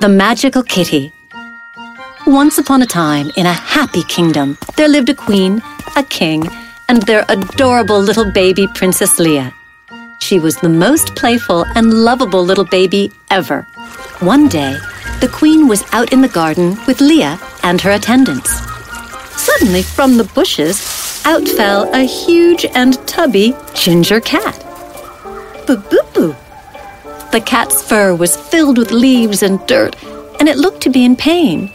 The Magical Kitty. Once upon a time, in a happy kingdom, there lived a queen, a king, and their adorable little baby, Princess Leah. She was the most playful and lovable little baby ever. One day, the queen was out in the garden with Leah and her attendants. Suddenly, from the bushes, out fell a huge and tubby ginger cat. Boo boo boo. The cat's fur was filled with leaves and dirt, and it looked to be in pain.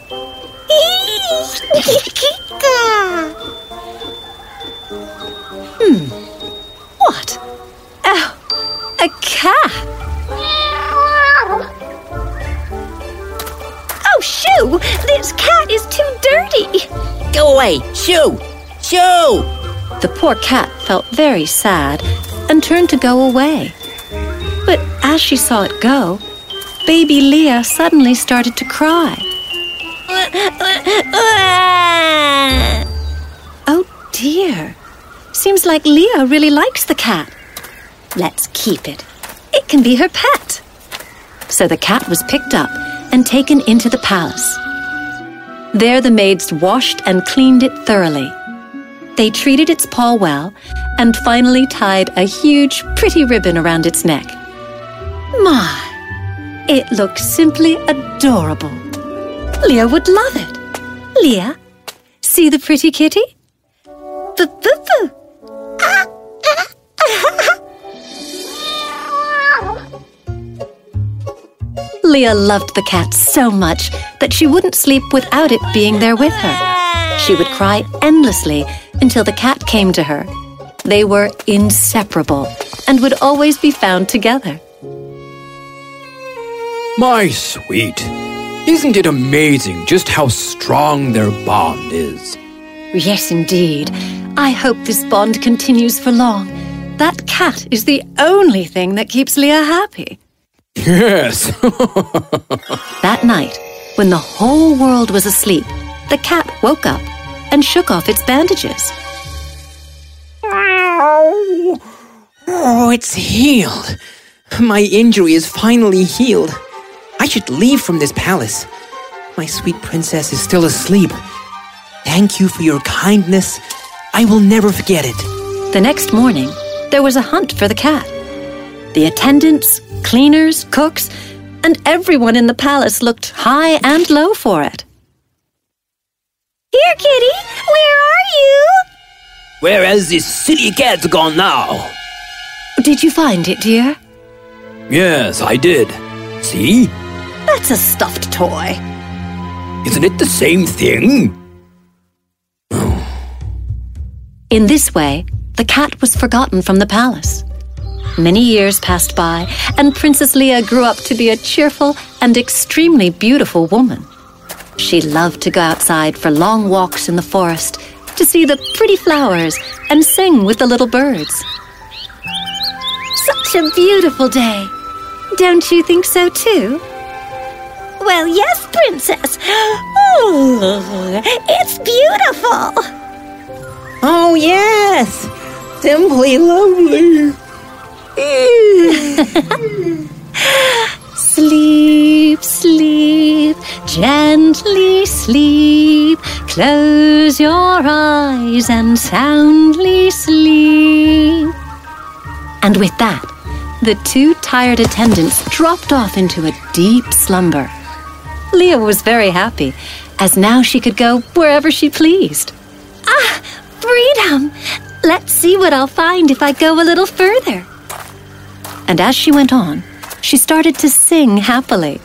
hmm. What? Oh, a cat! Oh, shoo! This cat is too dirty! Go away! Shoo! Shoo! The poor cat felt very sad and turned to go away. But as she saw it go, baby Leah suddenly started to cry. oh dear. Seems like Leah really likes the cat. Let's keep it. It can be her pet. So the cat was picked up and taken into the palace. There the maids washed and cleaned it thoroughly. They treated its paw well and finally tied a huge, pretty ribbon around its neck. My, it looks simply adorable. Leah would love it. Leah, see the pretty kitty? Boo boo boo. Leia loved the cat so much that she wouldn't sleep without it being there with her. She would cry endlessly until the cat came to her. They were inseparable and would always be found together. My sweet, isn't it amazing just how strong their bond is? Yes, indeed. I hope this bond continues for long. That cat is the only thing that keeps Leah happy. Yes. that night, when the whole world was asleep, the cat woke up and shook off its bandages. Oh, oh it's healed. My injury is finally healed. I should leave from this palace. My sweet princess is still asleep. Thank you for your kindness. I will never forget it. The next morning, there was a hunt for the cat. The attendants, cleaners, cooks, and everyone in the palace looked high and low for it. Here, kitty, where are you? Where has this silly cat gone now? Did you find it, dear? Yes, I did. See? That's a stuffed toy. Isn't it the same thing? In this way, the cat was forgotten from the palace. Many years passed by, and Princess Leia grew up to be a cheerful and extremely beautiful woman. She loved to go outside for long walks in the forest to see the pretty flowers and sing with the little birds. Such a beautiful day. Don't you think so too? Well, yes, Princess. Oh, it's beautiful. Oh, yes. Simply lovely. sleep, sleep, gently sleep. Close your eyes and soundly sleep. And with that, the two tired attendants dropped off into a deep slumber. Leia was very happy, as now she could go wherever she pleased. Ah, freedom! Let's see what I'll find if I go a little further. And as she went on, she started to sing happily.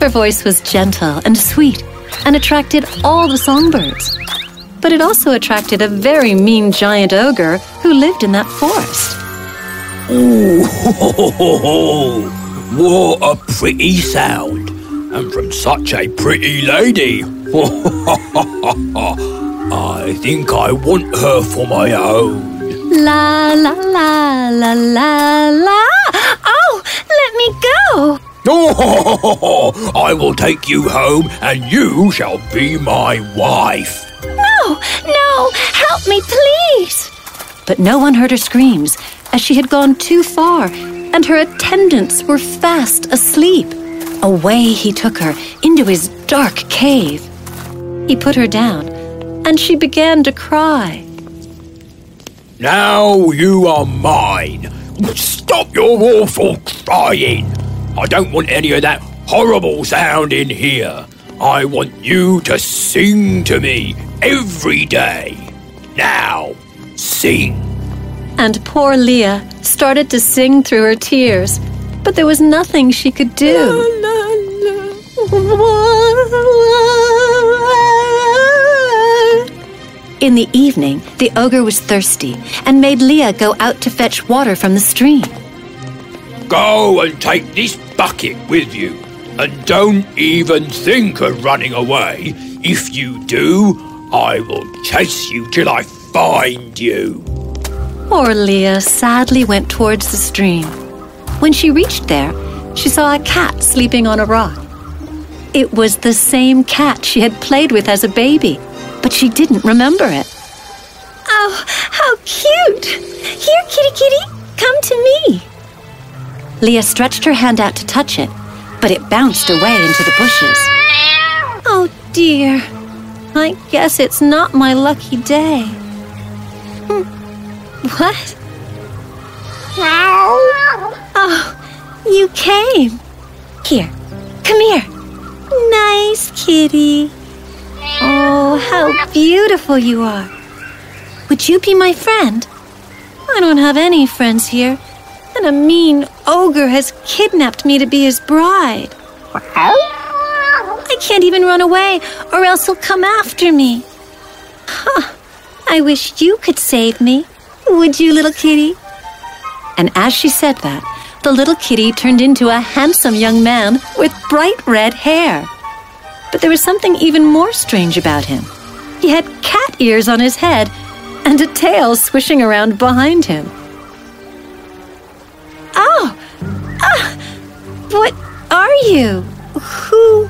Her voice was gentle and sweet and attracted all the songbirds. But it also attracted a very mean giant ogre who lived in that forest. Ooh, ho, ho, ho, ho. what a pretty sound! And from such a pretty lady! I think I want her for my own. La la la la la la. Oh, let me go. Oh, I will take you home and you shall be my wife. No, no, help me, please. But no one heard her screams, as she had gone too far, and her attendants were fast asleep. Away he took her into his dark cave. He put her down, and she began to cry. Now you are mine. Stop your awful crying. I don't want any of that horrible sound in here. I want you to sing to me every day. Now, sing. And poor Leah started to sing through her tears, but there was nothing she could do. In the evening, the ogre was thirsty and made Leah go out to fetch water from the stream. Go and take this bucket with you. And don't even think of running away. If you do, I will chase you till I find you. Poor Leah sadly went towards the stream. When she reached there, she saw a cat sleeping on a rock. It was the same cat she had played with as a baby, but she didn't remember it. Oh, how cute! Here, kitty kitty, come to me. Leah stretched her hand out to touch it, but it bounced away into the bushes. Oh dear, I guess it's not my lucky day. Hmm. What? Oh, you came. Here, come here. Nice kitty. Oh, how beautiful you are. Would you be my friend? I don't have any friends here, and a mean ogre has kidnapped me to be his bride. I can't even run away, or else he'll come after me. Huh. I wish you could save me. Would you, little kitty? And as she said that, the little kitty turned into a handsome young man with bright red hair. But there was something even more strange about him. He had cat ears on his head and a tail swishing around behind him. Oh! Ah! What are you? Who?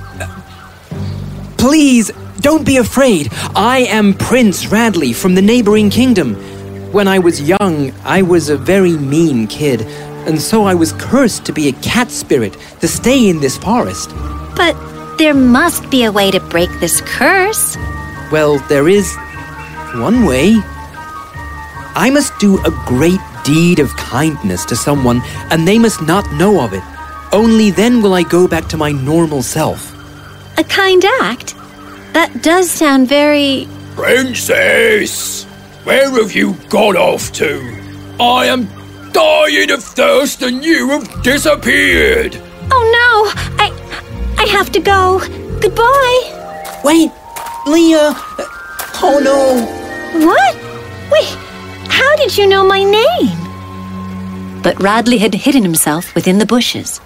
Please, don't be afraid. I am Prince Radley from the neighboring kingdom. When I was young, I was a very mean kid, and so I was cursed to be a cat spirit to stay in this forest. But there must be a way to break this curse. Well, there is one way. I must do a great deed of kindness to someone, and they must not know of it. Only then will I go back to my normal self. A kind act? That does sound very. Princess! Where have you gone off to? I am dying of thirst and you have disappeared! Oh no! I. I have to go. Goodbye! Wait, Leah! Oh no! What? Wait, how did you know my name? But Radley had hidden himself within the bushes.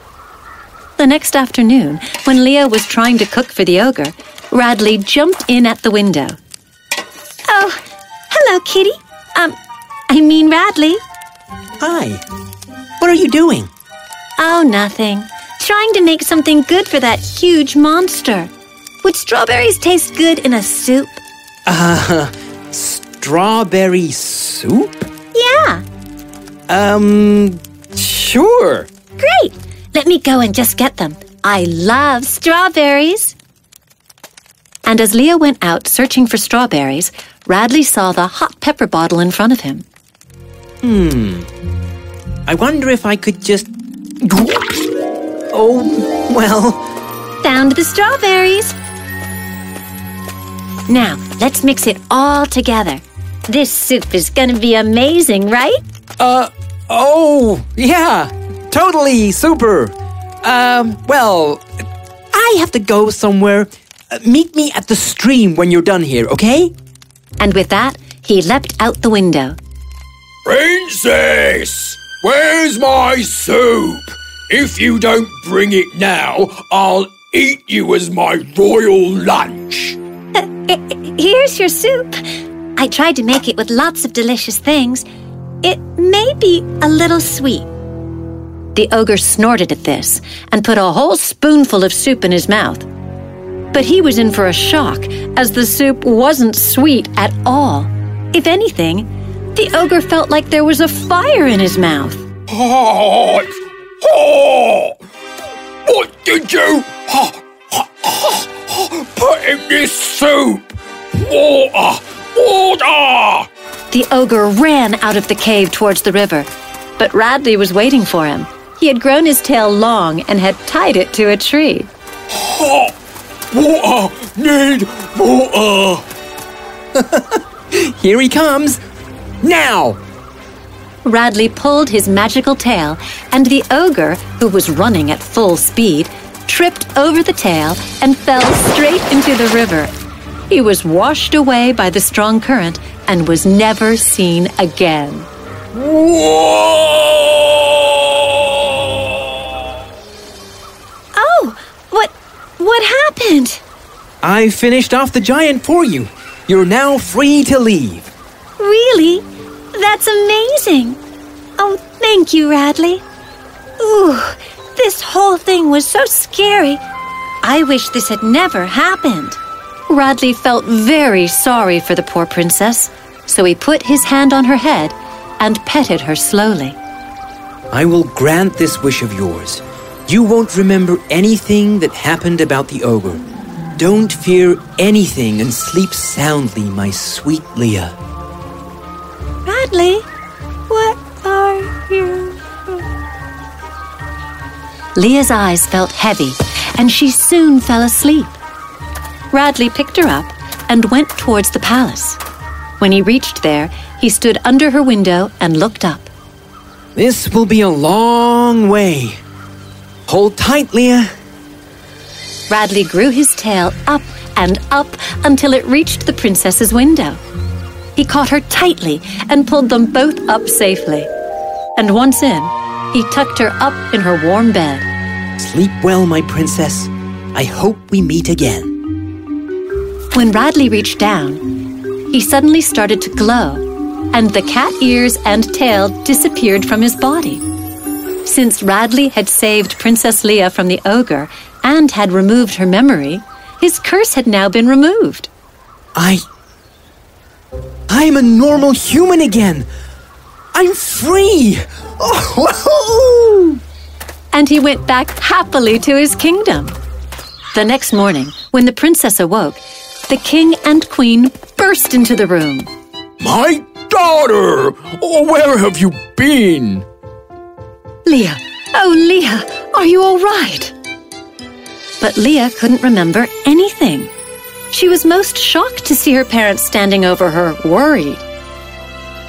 The next afternoon, when Leah was trying to cook for the ogre, Radley jumped in at the window. Oh, hello, kitty. Um, I mean Radley. Hi. What are you doing? Oh, nothing. Trying to make something good for that huge monster. Would strawberries taste good in a soup? Uh, strawberry soup? Yeah. Um, sure. Great. Let me go and just get them. I love strawberries. And as Leah went out searching for strawberries, Radley saw the hot pepper bottle in front of him. Hmm. I wonder if I could just. Oh, well. Found the strawberries. Now, let's mix it all together. This soup is gonna be amazing, right? Uh, oh, yeah. Totally super. Um, well, I have to go somewhere. Uh, meet me at the stream when you're done here, okay? And with that, he leapt out the window. Princess! Where's my soup? If you don't bring it now, I'll eat you as my royal lunch. Uh, here's your soup. I tried to make it with lots of delicious things. It may be a little sweet. The ogre snorted at this and put a whole spoonful of soup in his mouth. But he was in for a shock, as the soup wasn't sweet at all. If anything, the ogre felt like there was a fire in his mouth. Hot! Hot! What did did you put in this soup? Water! Water! The ogre ran out of the cave towards the river, but Radley was waiting for him. He had grown his tail long and had tied it to a tree. Hot water! Need water! Here he comes! Now! Radley pulled his magical tail, and the ogre, who was running at full speed, tripped over the tail and fell straight into the river. He was washed away by the strong current and was never seen again. Whoa! Oh, what what happened? I finished off the giant for you. You're now free to leave. Really? That's amazing. Oh, thank you, Radley. Ooh, this whole thing was so scary. I wish this had never happened. Radley felt very sorry for the poor princess, so he put his hand on her head and petted her slowly. I will grant this wish of yours. You won't remember anything that happened about the ogre. Don't fear anything and sleep soundly, my sweet Leah. Radley, what are you? Leah's eyes felt heavy, and she soon fell asleep. Radley picked her up and went towards the palace. When he reached there, he stood under her window and looked up. This will be a long way. Hold tight, Leah. Radley grew his tail up and up until it reached the princess's window. He caught her tightly and pulled them both up safely. And once in, he tucked her up in her warm bed. Sleep well, my princess. I hope we meet again. When Radley reached down, he suddenly started to glow, and the cat ears and tail disappeared from his body. Since Radley had saved Princess Leah from the ogre and had removed her memory, his curse had now been removed. I. I'm a normal human again. I'm free. Oh, and he went back happily to his kingdom. The next morning, when the princess awoke, the king and queen burst into the room. My daughter! Oh, where have you been? Leah, oh, Leah, are you all right? But Leah couldn't remember anything. She was most shocked to see her parents standing over her, worried.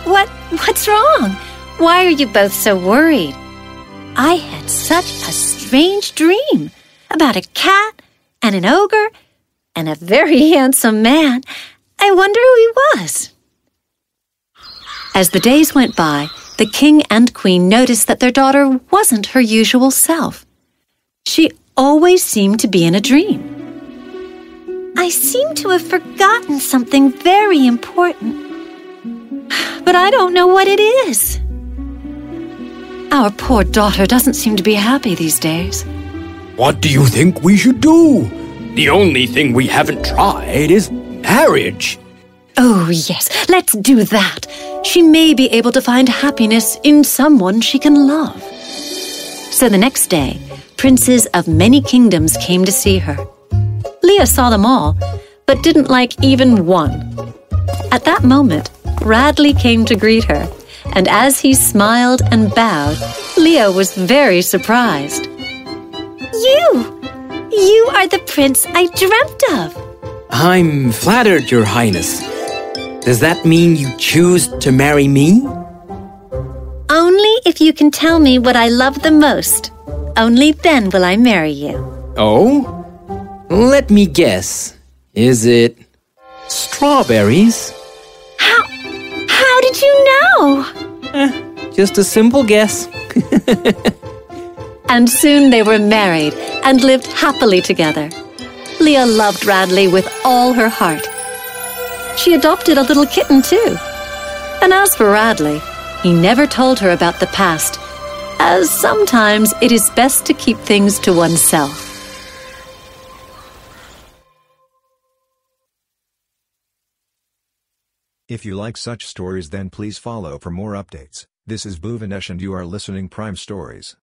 What what's wrong? Why are you both so worried? I had such a strange dream about a cat and an ogre and a very handsome man. I wonder who he was. As the days went by, the king and queen noticed that their daughter wasn't her usual self. She always seemed to be in a dream. I seem to have forgotten something very important, but I don't know what it is. Our poor daughter doesn't seem to be happy these days. What do you think we should do? The only thing we haven't tried is marriage. Oh, yes, let's do that. She may be able to find happiness in someone she can love. So the next day, princes of many kingdoms came to see her. Leah saw them all, but didn't like even one. At that moment, Radley came to greet her, and as he smiled and bowed, Leah was very surprised. You! You are the prince I dreamt of. I'm flattered, Your Highness. Does that mean you choose to marry me? Only if you can tell me what I love the most. Only then will I marry you. Oh? Let me guess. Is it strawberries? How how did you know? Eh, just a simple guess. and soon they were married and lived happily together. Leah loved Radley with all her heart. She adopted a little kitten too. And as for Radley, he never told her about the past, as sometimes it is best to keep things to oneself. If you like such stories then please follow for more updates. This is Bhuvanesh and you are listening Prime Stories.